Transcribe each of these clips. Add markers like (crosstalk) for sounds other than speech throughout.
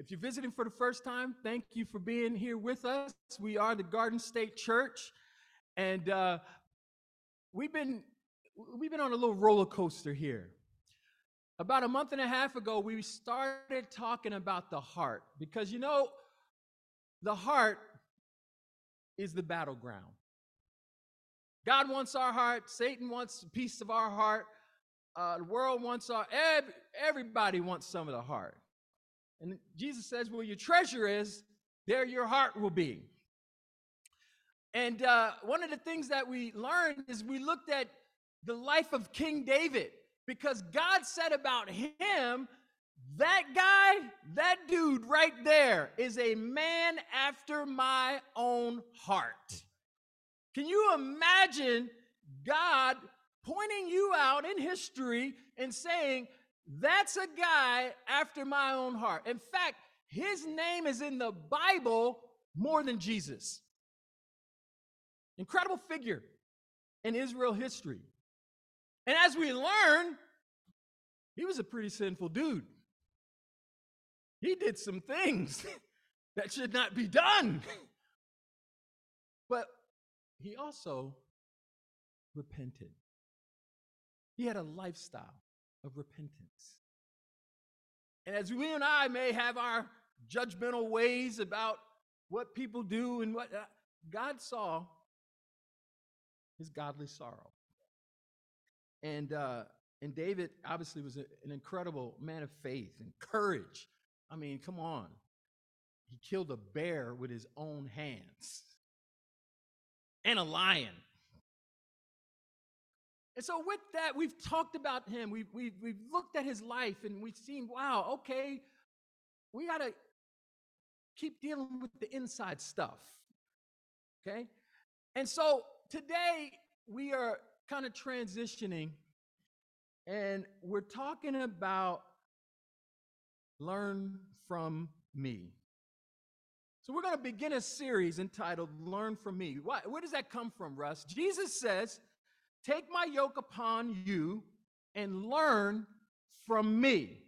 If you're visiting for the first time, thank you for being here with us. We are the Garden State Church, and uh, we've been we've been on a little roller coaster here. About a month and a half ago, we started talking about the heart because you know, the heart is the battleground. God wants our heart. Satan wants a piece of our heart. Uh, the world wants our. Every, everybody wants some of the heart. And Jesus says, Where your treasure is, there your heart will be. And uh, one of the things that we learned is we looked at the life of King David because God said about him, that guy, that dude right there is a man after my own heart. Can you imagine God pointing you out in history and saying, that's a guy after my own heart. In fact, his name is in the Bible more than Jesus. Incredible figure in Israel history. And as we learn, he was a pretty sinful dude. He did some things (laughs) that should not be done. but he also repented. He had a lifestyle of repentance. And as we and I may have our judgmental ways about what people do and what uh, God saw his godly sorrow. And uh, and David obviously was a, an incredible man of faith and courage. I mean, come on. He killed a bear with his own hands and a lion. And so, with that, we've talked about him. We've, we've, we've looked at his life and we've seen, wow, okay, we got to keep dealing with the inside stuff. Okay? And so, today, we are kind of transitioning and we're talking about learn from me. So, we're going to begin a series entitled Learn from Me. Why, where does that come from, Russ? Jesus says, Take my yoke upon you and learn from me,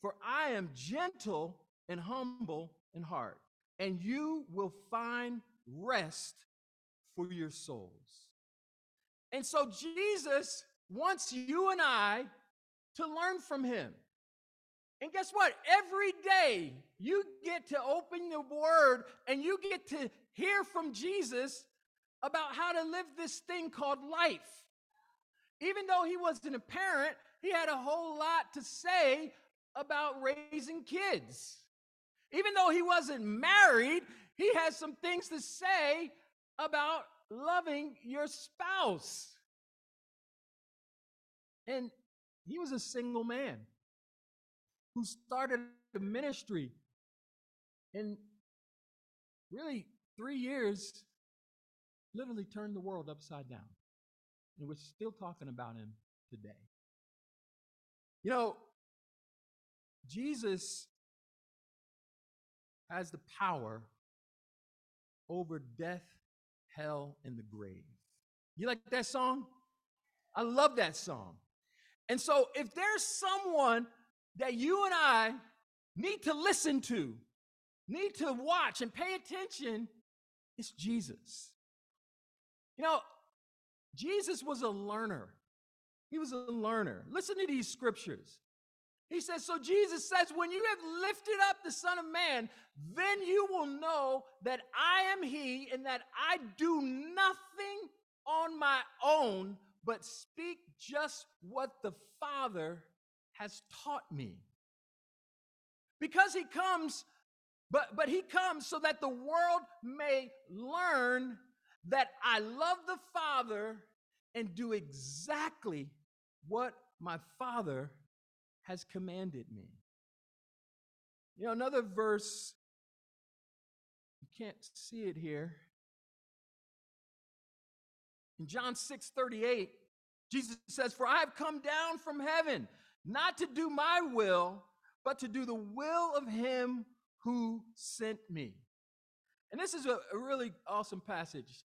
for I am gentle and humble in heart, and you will find rest for your souls. And so Jesus wants you and I to learn from him. And guess what? Every day you get to open the word and you get to hear from Jesus about how to live this thing called life. Even though he wasn't a parent, he had a whole lot to say about raising kids. Even though he wasn't married, he has some things to say about loving your spouse. And he was a single man who started a ministry in really three years literally turned the world upside down. And we're still talking about him today. You know, Jesus has the power over death, hell, and the grave. You like that song? I love that song. And so, if there's someone that you and I need to listen to, need to watch and pay attention, it's Jesus. You know, Jesus was a learner. He was a learner. Listen to these scriptures. He says, So Jesus says, When you have lifted up the Son of Man, then you will know that I am He and that I do nothing on my own, but speak just what the Father has taught me. Because He comes, but, but He comes so that the world may learn that I love the Father and do exactly what my Father has commanded me. You know, another verse, you can't see it here. In John 6 38, Jesus says, For I have come down from heaven, not to do my will, but to do the will of him who sent me. And this is a, really awesome passage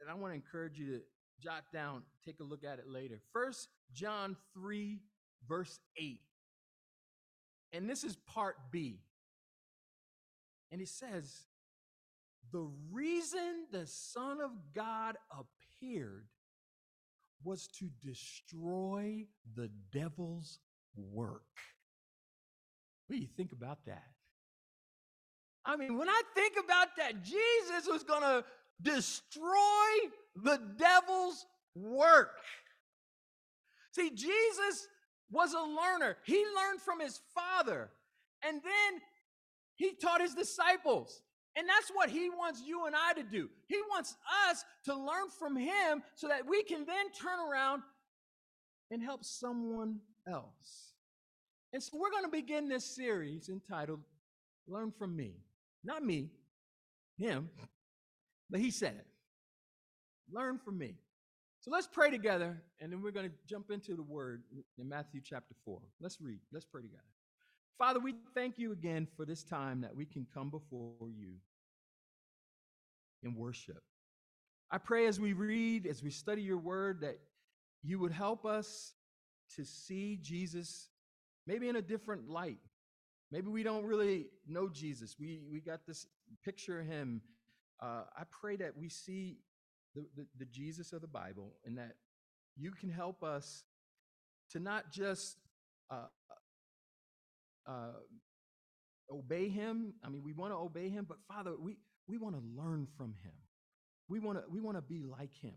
and I want to encourage you to jot down, take a look at it later. First John 3, verse 8. And this is part B. And it says, the reason the Son of God appeared was to destroy the devil's work. What do you think about that? I mean, when I think about that, Jesus was going to destroy the devil's work. See, Jesus was a learner. He learned from his father, and then he taught his disciples. And that's what he wants you and I to do. He wants us to learn from him so that we can then turn around and help someone else. And so we're going to begin this series entitled Learn from Me. Not me, him, but he said it. Learn from me. So let's pray together, and then we're going to jump into the word in Matthew chapter 4. Let's read. Let's pray together. Father, we thank you again for this time that we can come before you in worship. I pray as we read, as we study your word, that you would help us to see Jesus maybe in a different light. Maybe we don't really know Jesus. We, we got this picture of him. Uh, I pray that we see the, the, the Jesus of the Bible and that you can help us to not just uh, uh, obey him. I mean, we want to obey him, but Father, we, we want to learn from him. We want to we want to be like him.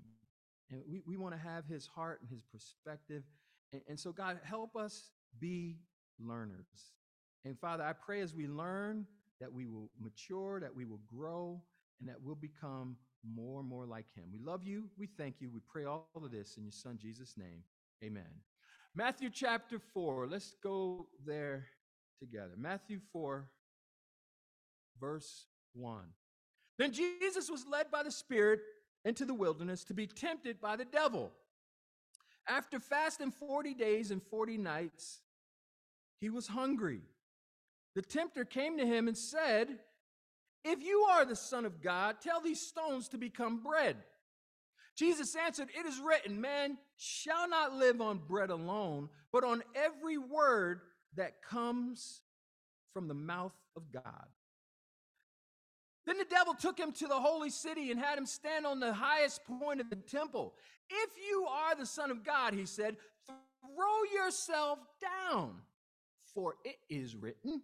And we, we want to have his heart and his perspective. And, and so, God, help us be learners. And Father, I pray as we learn that we will mature, that we will grow, and that we'll become more and more like him. We love you. We thank you. We pray all of this in your son Jesus' name. Amen. Matthew chapter 4. Let's go there together. Matthew 4, verse 1. Then Jesus was led by the Spirit into the wilderness to be tempted by the devil. After fasting 40 days and 40 nights, he was hungry. The tempter came to him and said, If you are the Son of God, tell these stones to become bread. Jesus answered, It is written, Man shall not live on bread alone, but on every word that comes from the mouth of God. Then the devil took him to the holy city and had him stand on the highest point of the temple. If you are the Son of God, he said, throw yourself down, for it is written.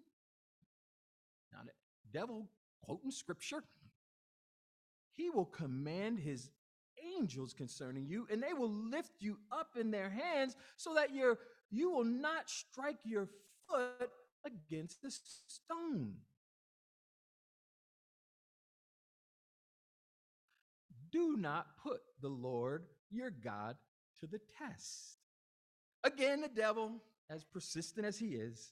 Now, the devil quoting scripture, he will command his angels concerning you, and they will lift you up in their hands so that you you will not strike your foot against the stone. do not put the Lord your God to the test. Again, the devil, as persistent as he is,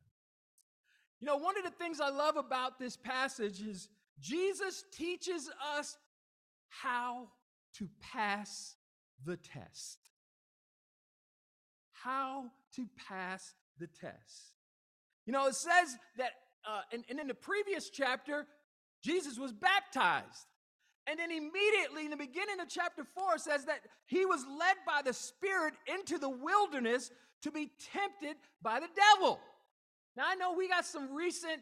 You know, one of the things I love about this passage is Jesus teaches us how to pass the test. How to pass the test. You know, it says that, uh, and, and in the previous chapter, Jesus was baptized. And then immediately in the beginning of chapter 4 says that he was led by the Spirit into the wilderness to be tempted by the devil. Now I know we got some recent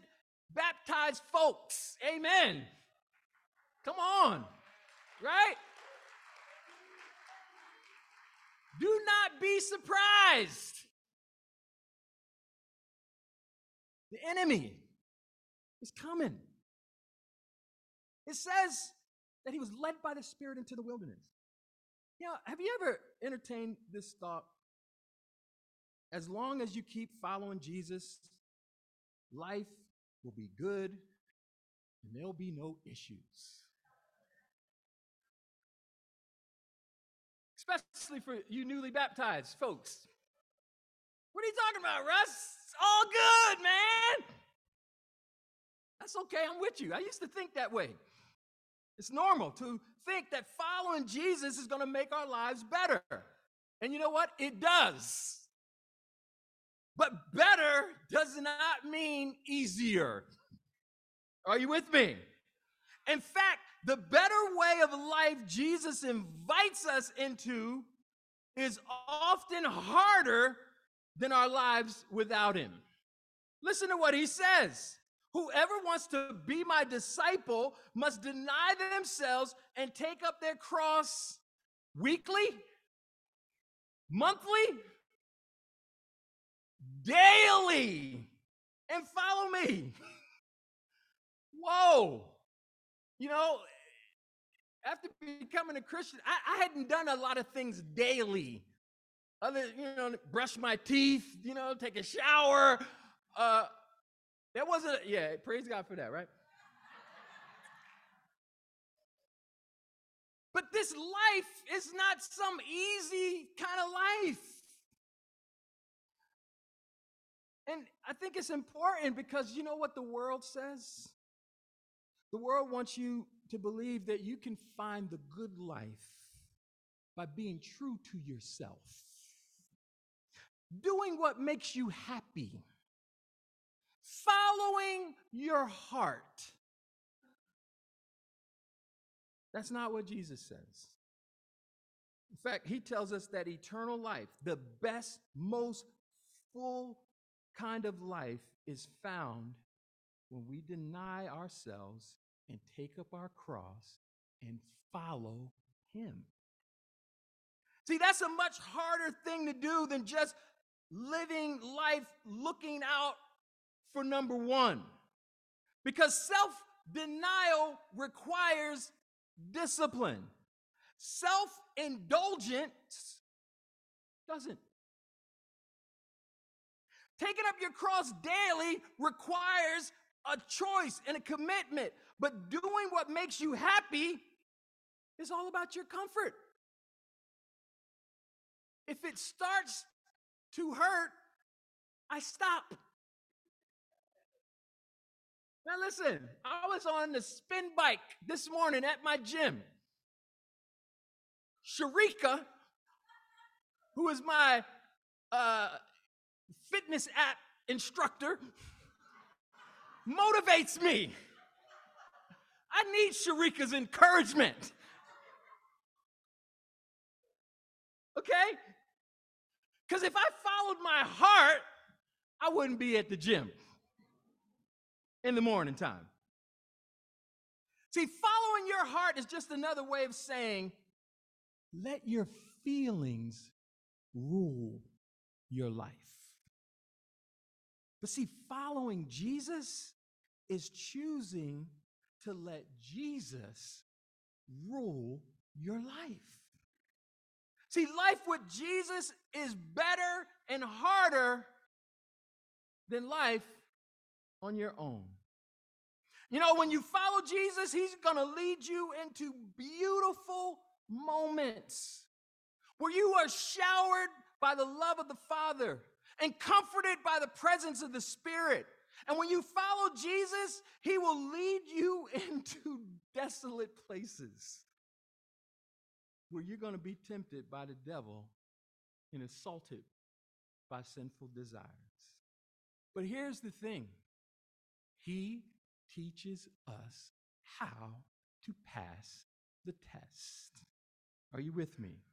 baptized folks. Amen. Come on. Right? Do not be surprised. The enemy is coming. It says that he was led by the Spirit into the wilderness. You know, have you ever entertained this thought? As long as you keep following Jesus, life will be good and there'll be no issues. Especially for you newly baptized folks. What are you talking about, Russ? It's all good, man. That's okay. I'm with you. I used to think that way. It's normal to think that following Jesus is going to make our lives better. And you know what? It does. But better does not mean easier. Are you with me? In fact, the better way of life Jesus invites us into is often harder than our lives without him. Listen to what he says. Whoever wants to be my disciple must deny themselves and take up their cross weekly, monthly, daily, and follow me. Whoa. You know, after becoming a Christian, I, I, hadn't done a lot of things daily. Other, you know, brush my teeth, you know, take a shower. Uh, that wasn't, yeah, praise God for that, right? But this life is not some easy kind of life. And I think it's important because you know what the world says? The world wants you to believe that you can find the good life by being true to yourself, doing what makes you happy, following your heart. That's not what Jesus says. In fact, he tells us that eternal life, the best, most full kind of life, is found when we deny ourselves and take up our cross and follow him. See, that's a much harder thing to do than just living life looking out for number one. Because self denial requires discipline, self indulgence doesn't. Taking up your cross daily requires a choice and a commitment. But doing what makes you happy is all about your comfort. If it starts to hurt, I stop. Now, listen, I was on the spin bike this morning at my gym. Sharika, who is my uh, fitness app instructor, motivates me. I need Sharika's encouragement. Okay? Because if I followed my heart, I wouldn't be at the gym in the morning time. See, following your heart is just another way of saying, let your feelings rule your life. But see, following Jesus is choosing to let Jesus rule your life. See, life with Jesus is better and harder than life on your own. You know, when you follow Jesus, He's gonna lead you into beautiful moments where you are showered by the love of the Father and comforted by the presence of the Spirit. And when you follow Jesus, He will lead you (laughs) into desolate places where you're going to be tempted by the devil and assaulted by sinful desires. But here's the thing He teaches us how to pass the test. Are you with me?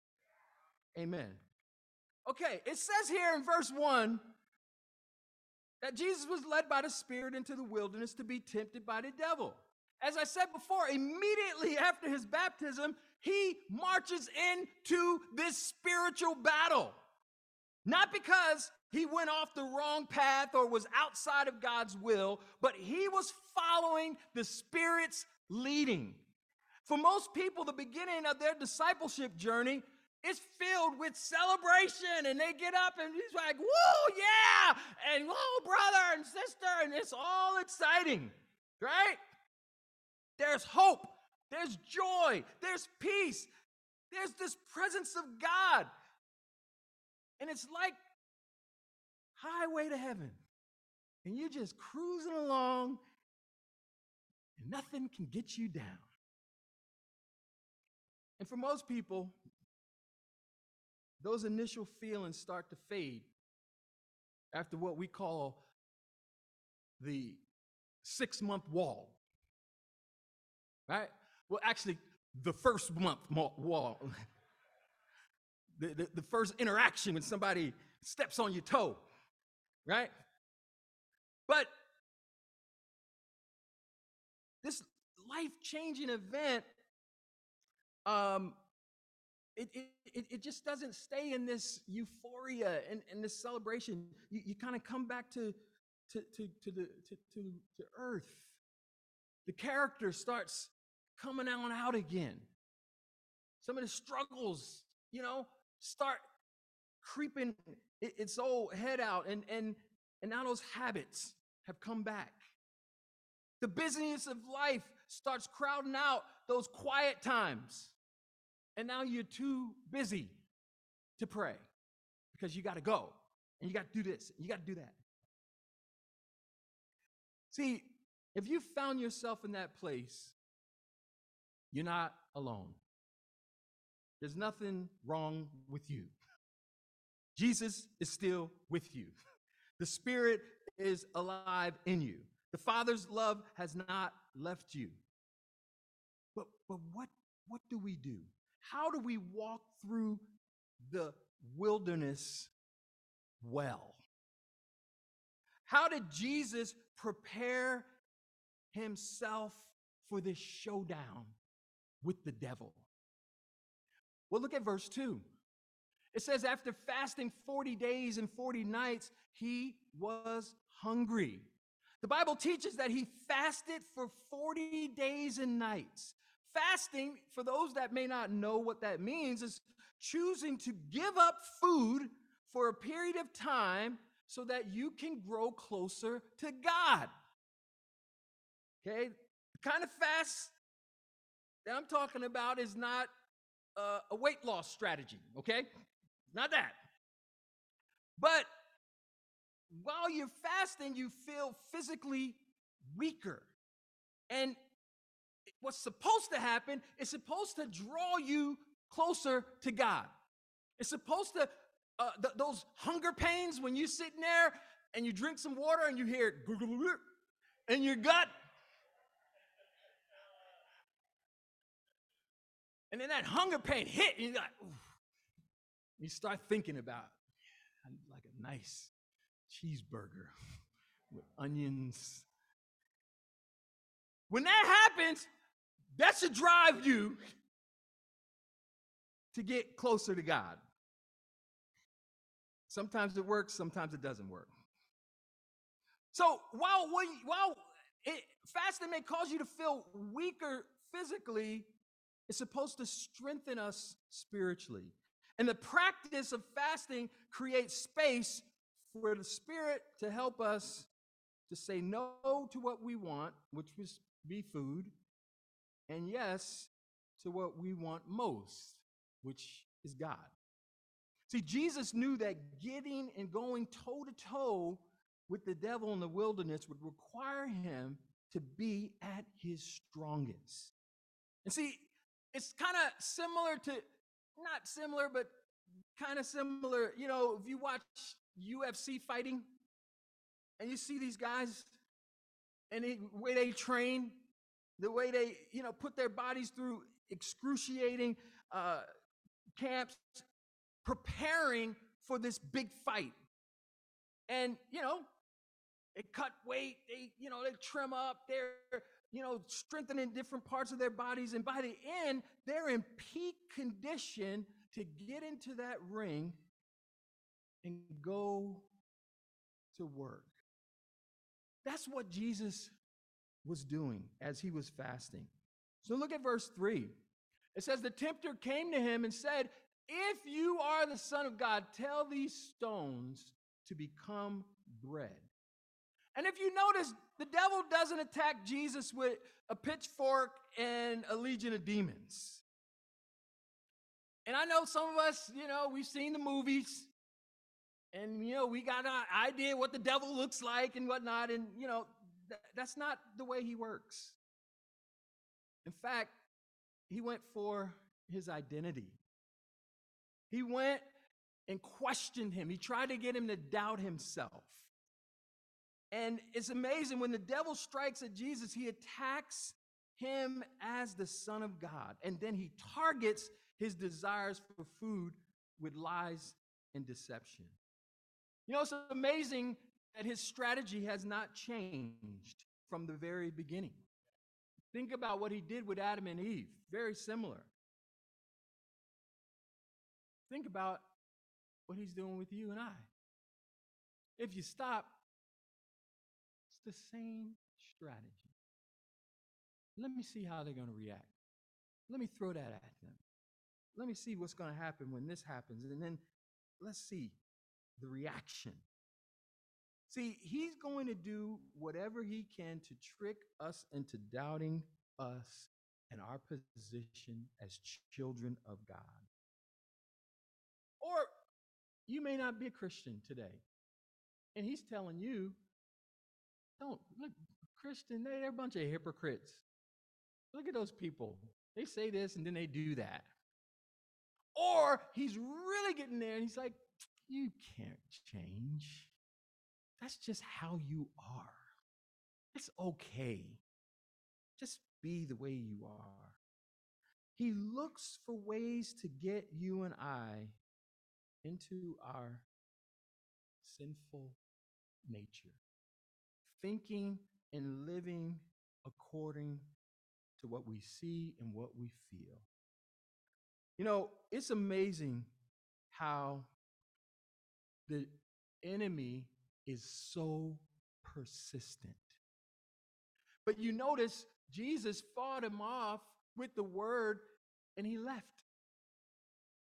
Amen. Okay, it says here in verse 1 that Jesus was led by the Spirit into the wilderness to be tempted by the devil. As I said before, immediately (laughs) after his baptism, he marches into this spiritual battle. Not because he went off the wrong path or was outside of God's will, but he was following the Spirit's leading. For most people, the beginning of their discipleship journey it's filled with celebration and they get up and he's like whoa yeah! And whoa brother and sister and it's all exciting right? There's hope there's joy there's peace there's this presence of god. And it's like highway to heaven and you're just cruising along and nothing can get you down. And for most people, those initial feelings start to fade after what we call the six month wall. Right? Well, actually, the first month wall. (laughs) the, the, the first interaction when somebody steps on your toe. Right? But this life changing event, um, it, it, it just doesn't stay in this euphoria and, and this celebration. You, you kind of come back to, to, to, to, the, to, to, to earth. The character starts coming on out again. Some of the struggles, you know, start creeping its old head out, and, and, and now those habits have come back. The busyness of life starts crowding out those quiet times. And now you're too busy to pray because you got to go and you got to do this and you got to do that. See, if you found yourself in that place, you're not alone. There's nothing wrong with you. Jesus is still with you. (laughs) The Spirit is alive in you. The Father's love has not left you. But, but what, what do we do? How do we walk through the wilderness well? How did Jesus prepare himself for this showdown with the devil? Well, look at verse 2. It says, after fasting 40 days and 40 nights, he was hungry. The Bible teaches that he fasted for 40 days and nights. Fasting, for those that may not know what that means, is choosing to give up food for a period of time so that you can grow closer to God. Okay? The kind of fast that I'm talking about is not uh, a weight loss strategy, okay? Not that. But while you're fasting, you feel physically weaker. And what's supposed to happen is supposed to draw you closer to God. It's supposed to, uh, th- those hunger pains when you're sitting there and you drink some water and you hear (laughs) in your gut. And then that hunger pain hit, and you're like, Oof. you start thinking about (laughs) like a nice cheeseburger (laughs) with onions. When that happens, that should drive you to get closer to God. Sometimes it works, sometimes it doesn't work. So while we, while it, fasting may cause you to feel weaker physically, it's supposed to strengthen us spiritually. And the practice of fasting creates space for the Spirit to help us to say no to what we want, which was be food, and yes to what we want most, which is God. See, Jesus knew that getting and going toe to toe with the devil in the wilderness would require him to be at his strongest. And see, it's kind of similar to, not similar, but kind of similar. You know, if you watch UFC fighting and you see these guys and the way they train, the way they, you know, put their bodies through excruciating uh, camps, preparing for this big fight. And, you know, they cut weight, they, you know, they trim up, they're, you know, strengthening different parts of their bodies. And by the end, they're in peak condition to get into that ring and go to work. That's what Jesus was doing as he was fasting. So look at verse 3. It says, The tempter came to him and said, If you are the Son of God, tell these stones to become bread. And if you notice, the devil doesn't attack Jesus with a pitchfork and a legion of demons. And I know some of us, you know, we've seen the movies and, you know, we got an idea what the devil looks like and whatnot. And, you know, th- that's not the way he works. In fact, he went for his identity. He went and questioned him. He tried to get him to doubt himself. And it's amazing when the devil strikes at Jesus, he attacks him as the Son of God. And then he targets his desires for food with lies and deception. You know, it's amazing that his strategy has not changed from the very beginning. Think about what he did with Adam and Eve, very similar. Think about what he's doing with you and I. If you stop, it's the same strategy. Let me see how they're going to react. Let me throw that at them. Let me see what's going to happen when this happens. And then let's see the reaction. See, he's going to do whatever he can to trick us into doubting us and our position as children of God. Or you may not be a Christian today. And he's telling you, don't look, Christian, they're a bunch of hypocrites. Look at those people. They say this and then they do that. Or he's really getting there and he's like, you can't change. That's just how you are. It's okay. Just be the way you are. He looks for ways to get you and I into our sinful nature, thinking and living according to what we see and what we feel. You know, it's amazing how the enemy is so persistent. But you notice Jesus fought him off with the word and he left.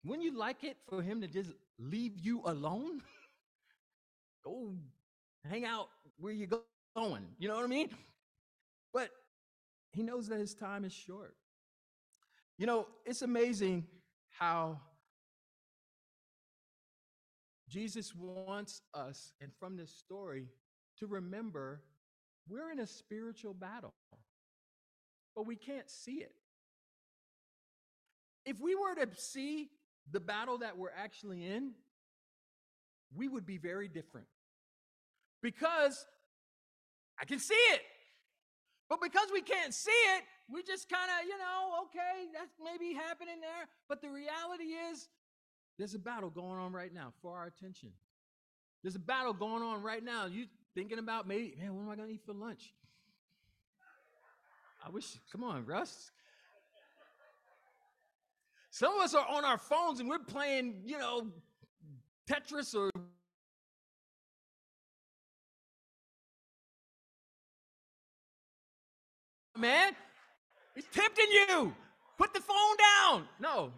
Wouldn't you like it for him to just leave you alone? (laughs) Go hang out where you're going. You know what I mean? But he knows that his time is short. You know, it's amazing how Jesus wants us, and from this story, to remember we're in a spiritual battle, but we can't see it. If we were to see the battle that we're actually in, we would be very different. Because I can see it. But because we can't see it, we just kind of, you know, okay, that's maybe happening there. But the reality is, there's a battle going on right now for our attention. There's a battle going on right now. You thinking about maybe, man, what am I going to eat for lunch? I wish, come on, Russ. Some of us are on our phones and we're playing, you know, Tetris or man. He's tempting you. Put the phone down. No.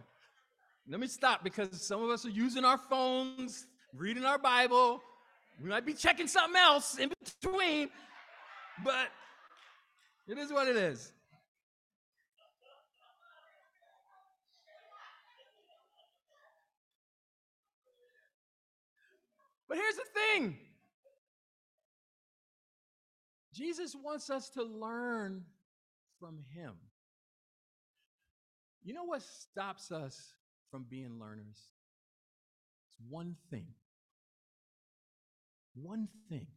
Let me stop because some of us are using our phones, reading our Bible. We might be checking something else in between, but it is what it is. But here's the thing Jesus wants us to learn from him. You know what stops us from being learners? It's one thing. One thing.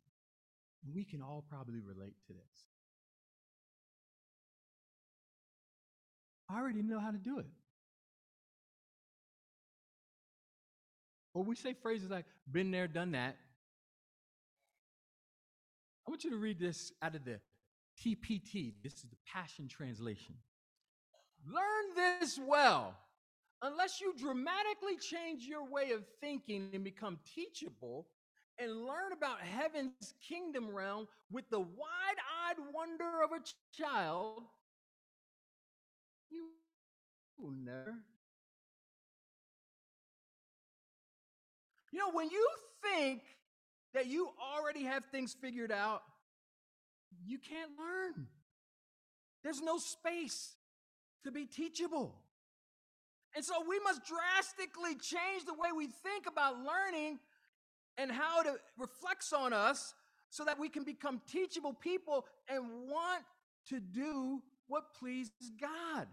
We can all probably relate to this. I already know how to do it. Or we say phrases like, been there, done that. I want you to read this out of the TPT. This is the Passion Translation. Learn this well. Unless you dramatically change your way of thinking and become teachable and learn about heaven's kingdom realm with the wide eyed wonder of a child, you will never. You know, when you think that you already have things figured out, you can't learn. There's no space to be teachable. And so we must drastically change the way we think about learning and how it reflects on us so that we can become teachable people and want to do what pleases God.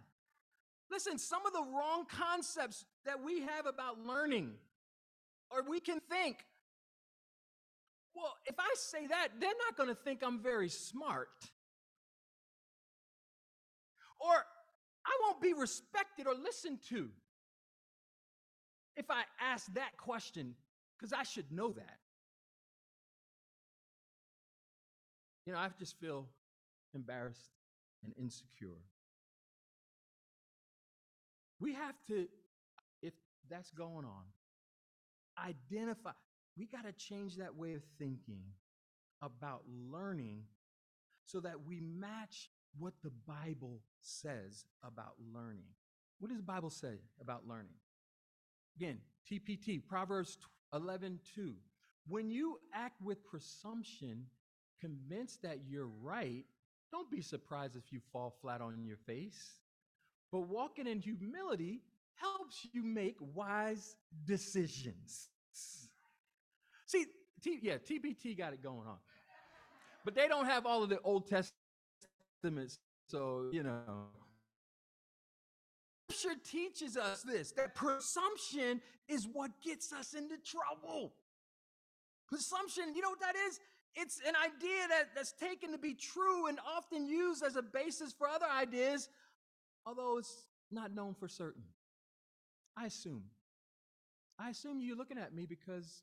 Listen, some of the wrong concepts that we have about learning, or we can think, well, if I say that, they're not going to think I'm very smart. Or I won't be respected or listened to if I ask that question, because I should know that. You know, I just feel embarrassed and insecure. We have to, if that's going on, identify. We got to change that way of thinking about learning so that we match what the Bible says about learning. What does the Bible say about learning? Again, TPT, Proverbs 11 2. When you act with presumption, convinced that you're right, don't be surprised if you fall flat on your face. But walking in humility helps you make wise decisions. See, T, yeah, TPT got it going on. But they don't have all of the Old Testaments, so, you know. Scripture teaches us this that presumption is what gets us into trouble. Presumption, you know what that is? It's an idea that, that's taken to be true and often used as a basis for other ideas, although it's not known for certain. I assume. I assume you're looking at me because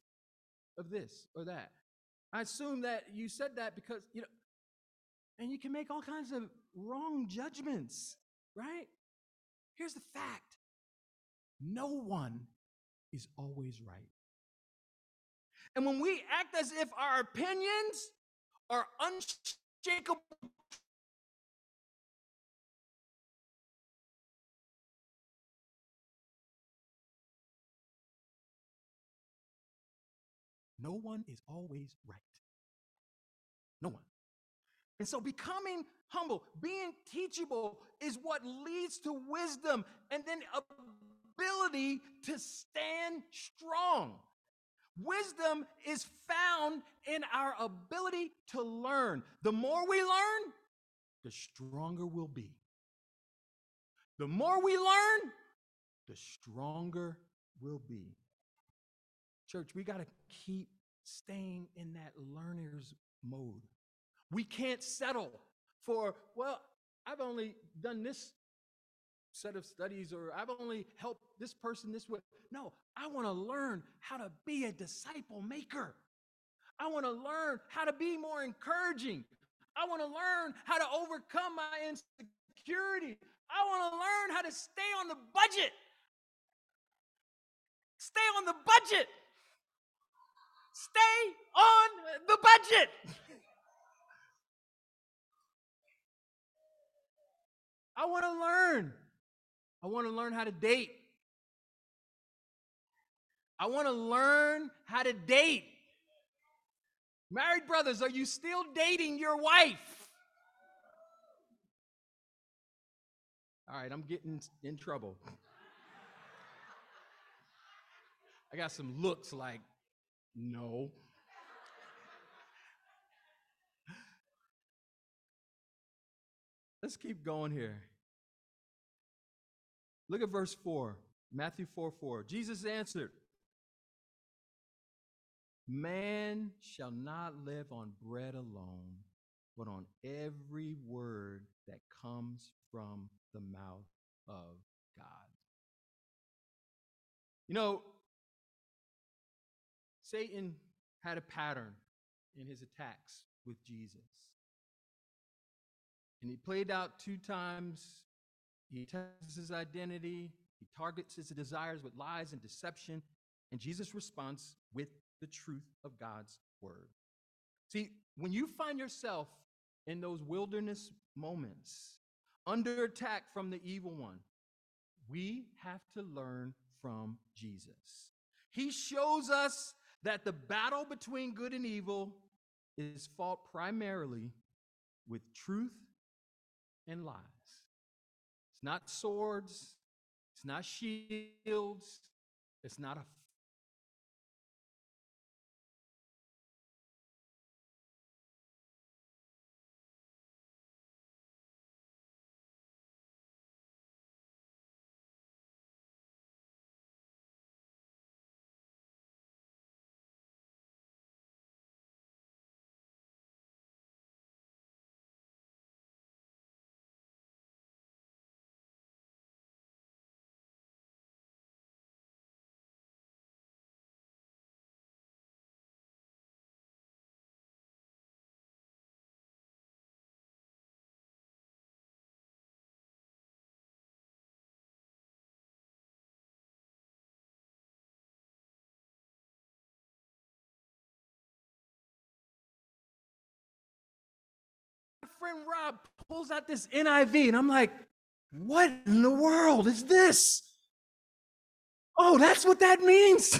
of this or that. I assume that you said that because, you know, and you can make all kinds of wrong judgments, right? Here's the fact no one is always right. And when we act as if our opinions are unshakable No one is always right. No one. And so becoming humble, being teachable is what leads to wisdom and then ability to stand strong. Wisdom is found in our ability to learn. The more we learn, the stronger we'll be. The more we learn, the stronger we'll be. Church, we got to keep staying in that learner's mode. We can't settle for, well, I've only done this set of studies or I've only helped this person this way. No, I want to learn how to be a disciple maker. I want to learn how to be more encouraging. I want to learn how to overcome my insecurity. I want to learn how to stay on the budget. Stay on the budget. Stay on the budget. (laughs) I want to learn. I want to learn how to date. I want to learn how to date. Married brothers, are you still dating your wife? All right, I'm getting in trouble. I got some looks like, no. Let's keep going here. Look at verse 4, Matthew 4 4. Jesus answered, Man shall not live on bread alone, but on every word that comes from the mouth of God. You know, Satan had a pattern in his attacks with Jesus. And he played out two times. He tests his identity, he targets his desires with lies and deception, and Jesus responds with the truth of God's word. See, when you find yourself in those wilderness moments, under attack from the evil one, we have to learn from Jesus. He shows us that the battle between good and evil is fought primarily with truth and lies. It's not swords, it's not shields, it's not a friend Rob pulls out this NIV, and I'm like, what in the world is this? Oh, that's what that means. (laughs)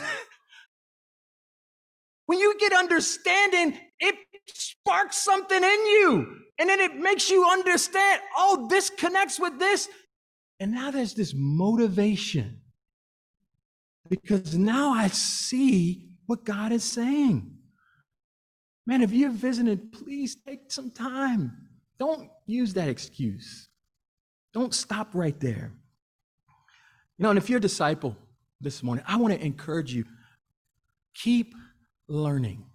when you get understanding, it sparks something in you. And then it makes you understand, oh, this connects with this. And now there's this motivation because now I see what God is saying. Man, if you're visiting, please take some time. Don't use that excuse. Don't stop right there. You know, and if you're a disciple this morning, I want to encourage you keep learning.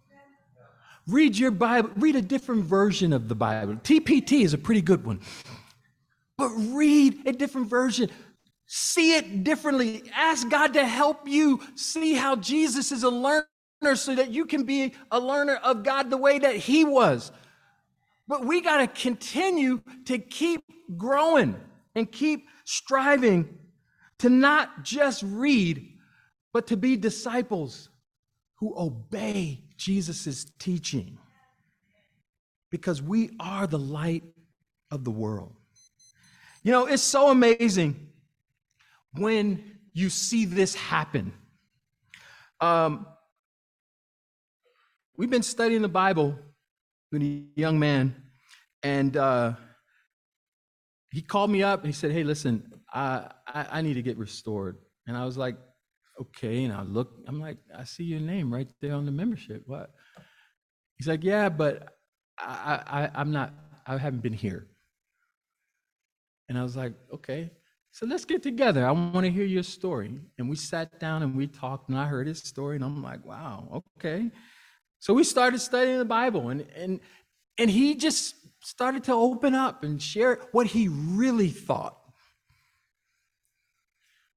Read your Bible, read a different version of the Bible. TPT is a pretty good one. But read a different version. See it differently. Ask God to help you see how Jesus is a learner so that you can be a learner of God the way that He was. But we got to continue to keep growing and keep striving to not just read, but to be disciples who obey Jesus' teaching. Because we are the light of the world. You know, it's so amazing when you see this happen. Um, we've been studying the Bible with a young man, and uh, he called me up and he said, Hey, listen, I, I, I need to get restored. And I was like, Okay. And I look, I'm like, I see your name right there on the membership. What? He's like, Yeah, but I, I, I'm not, I haven't been here. And I was like, Okay. So let's get together. I want to hear your story. And we sat down and we talked, and I heard his story, and I'm like, wow, okay. So we started studying the Bible, and and and he just started to open up and share what he really thought.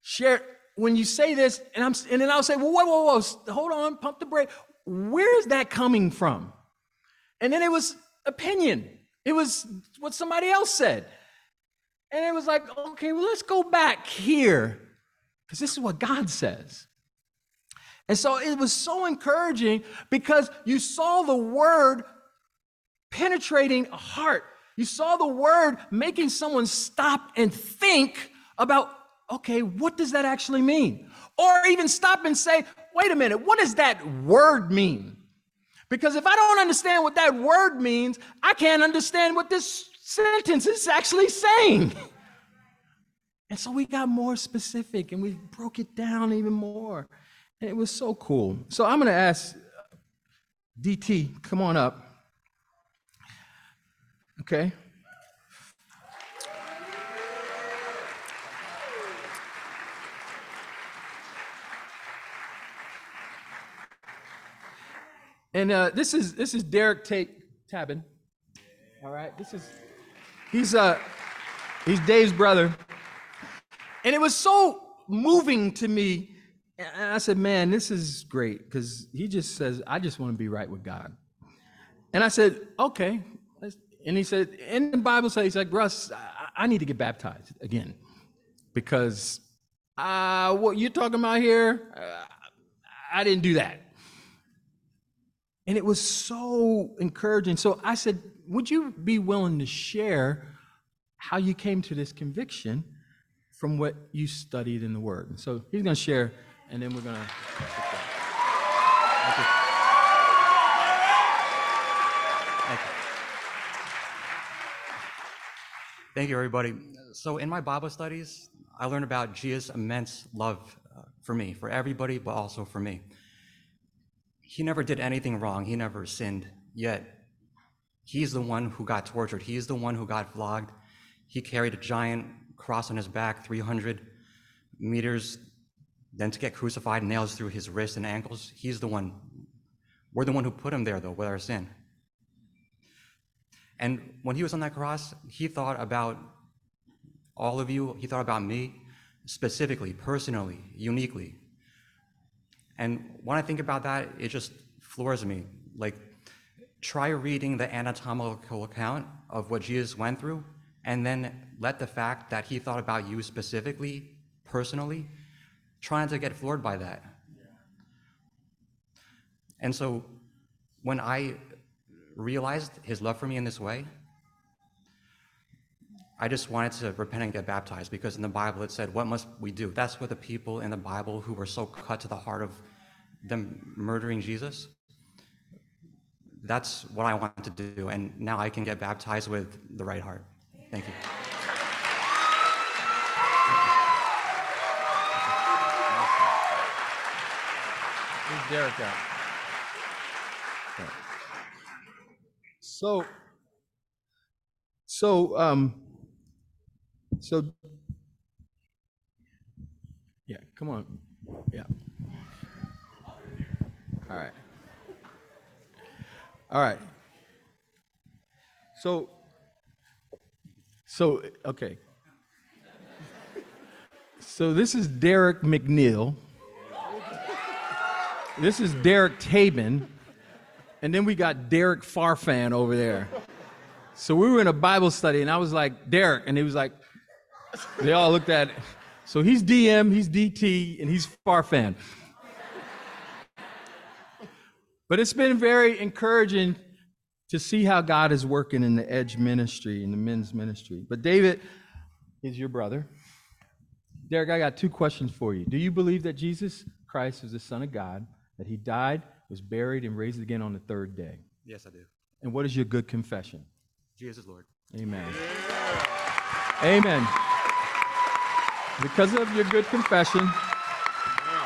Share when you say this, and I'm and then I'll say, well, whoa, whoa, whoa, hold on, pump the brake. Where is that coming from? And then it was opinion. It was what somebody else said. And it was like, okay, well, let's go back here because this is what God says. And so it was so encouraging because you saw the word penetrating a heart. You saw the word making someone stop and think about, okay, what does that actually mean? Or even stop and say, wait a minute, what does that word mean? Because if I don't understand what that word means, I can't understand what this sentence is actually saying. (laughs) And so we got more specific and we broke it down even more. It was so cool. So I'm going to ask DT, come on up. Okay? And uh, this is this is Derek Tate Tabin. All right, this is He's uh he's Dave's brother. And it was so moving to me. And I said, man, this is great because he just says, I just want to be right with God. And I said, okay. And he said, and the Bible says, he's like, Russ, I, need to get baptized again because uh, what you're talking about here, uh, I didn't do that. And it was so encouraging. So I said, Would you be willing to share how you came to this conviction from what you studied in the Word? And so he's going to share, and then we're going to. Thank you. Everybody. So, in my Bible studies, I learned about Jesus' immense love uh, for me, for everybody, but also for me he never did anything wrong. He never sinned. Yet, he's the one who got tortured. He's the one who got flogged. He carried a giant cross on his back, 300 meters, then to get crucified, nails through his wrists and ankles. He's the one. We're the one who put him there, though, with our sin. And when he was on that cross, he thought about all of you. He thought about me specifically, personally, uniquely. And when I think about that, it just floors me. Like, try reading the anatomical account of what Jesus went through, and then let the fact that he thought about you specifically, personally, trying to get floored by that. And so when I realized his love for me in this way, I just wanted to repent and get baptized because in the Bible it said, What must we do? That's what the people in the Bible who were so cut to the heart of them murdering Jesus. That's what I want to do. And now I can get baptized with the right heart. Thank you. Where's Derek? Okay. So, so, um, so, yeah, come on. Yeah. All right. All right. So, so, okay. So this is Derek McNeil. This is Derek Tabin. And then we got Derek Farfan over there. So we were in a Bible study, and I was like, Derek. And he was like, they all looked at it. So he's DM, he's DT, and he's Farfan. But it's been very encouraging to see how God is working in the Edge ministry, in the men's ministry. But David is your brother. Derek, I got two questions for you. Do you believe that Jesus Christ is the Son of God, that he died, was buried, and raised again on the third day? Yes, I do. And what is your good confession? Jesus Lord. Amen. Amen. Because of your good confession,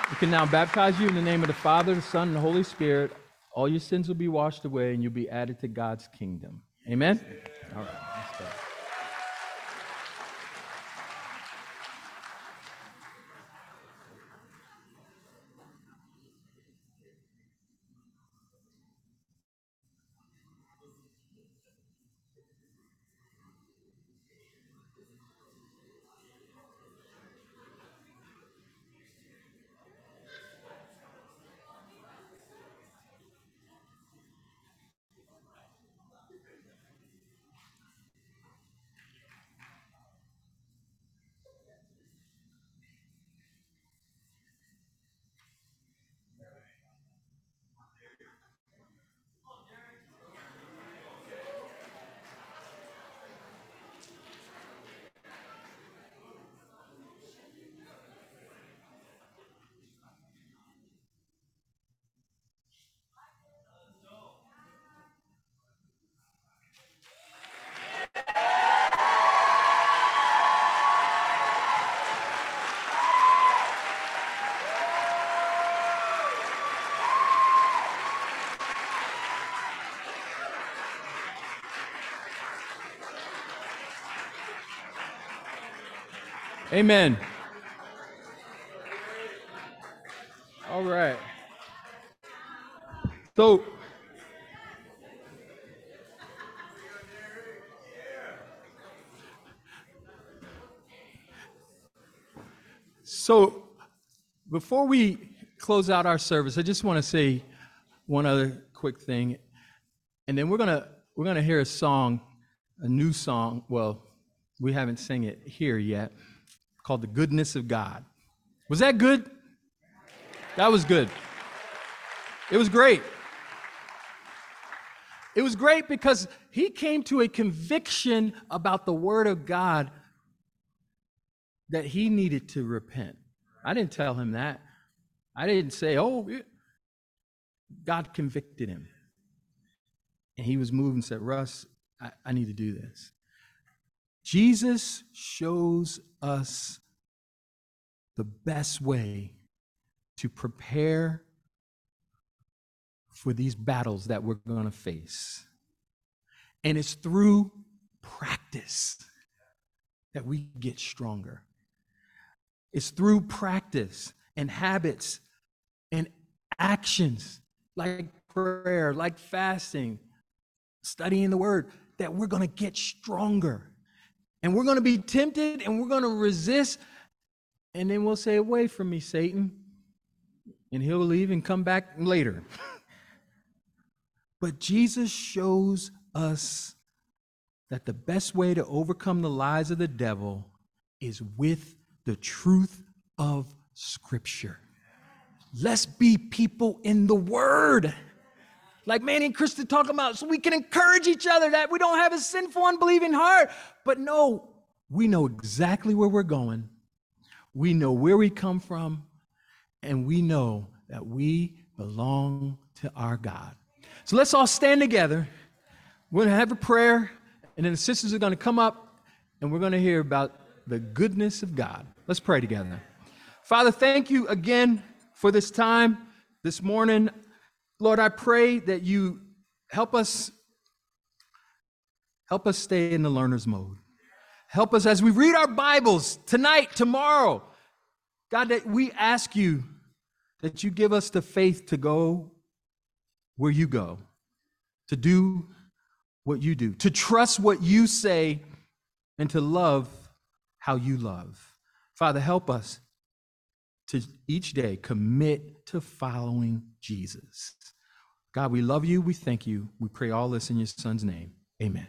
we can now baptize you in the name of the Father, the Son, and the Holy Spirit. All your sins will be washed away, and you'll be added to God's kingdom. Amen? All right, let's go. Amen. All right. So, so before we close out our service, I just want to say one other quick thing, and then we're gonna we're gonna hear a song, a new song. Well, we haven't sang it here yet, called "The Goodness of God." Was that good? That was good. It was great. It was great because he came to a conviction about the Word of God that he needed to repent. I didn't tell him that. I didn't say, oh. God convicted him. And he was moved and said, Russ, I, I need to do this. Jesus shows us the best way to prepare for these battles that we're going to face. And it's through practice that we get stronger. It's through practice and habits and actions like prayer, like fasting, studying the word that we're going to get stronger. And we're going to be tempted and we're going to resist. And then we'll say, Away from me, Satan. And he'll leave and come back later. (laughs) but Jesus shows us that the best way to overcome the lies of the devil is with the truth of Scripture. Let's be people in the Word. Like Manny and Krista talk about, so we can encourage each other that we don't have a sinful, unbelieving heart. But no, we know exactly where we're going, we know where we come from, and we know that we belong to our God. So let's all stand together. We're going to have a prayer, and then the sisters are going to come up and we're going to hear about the goodness of God. Let's pray together. Father, thank you again for this time this morning. Lord, I pray that you help us help us stay in the learner's mode. Help us as we read our Bibles tonight, tomorrow. God, that we ask you that you give us the faith to go where you go, to do what you do, to trust what you say, and to love how you love. Father, help us to each day commit to following Jesus. God, we love you. We thank you. We pray all this in your son's name. Amen.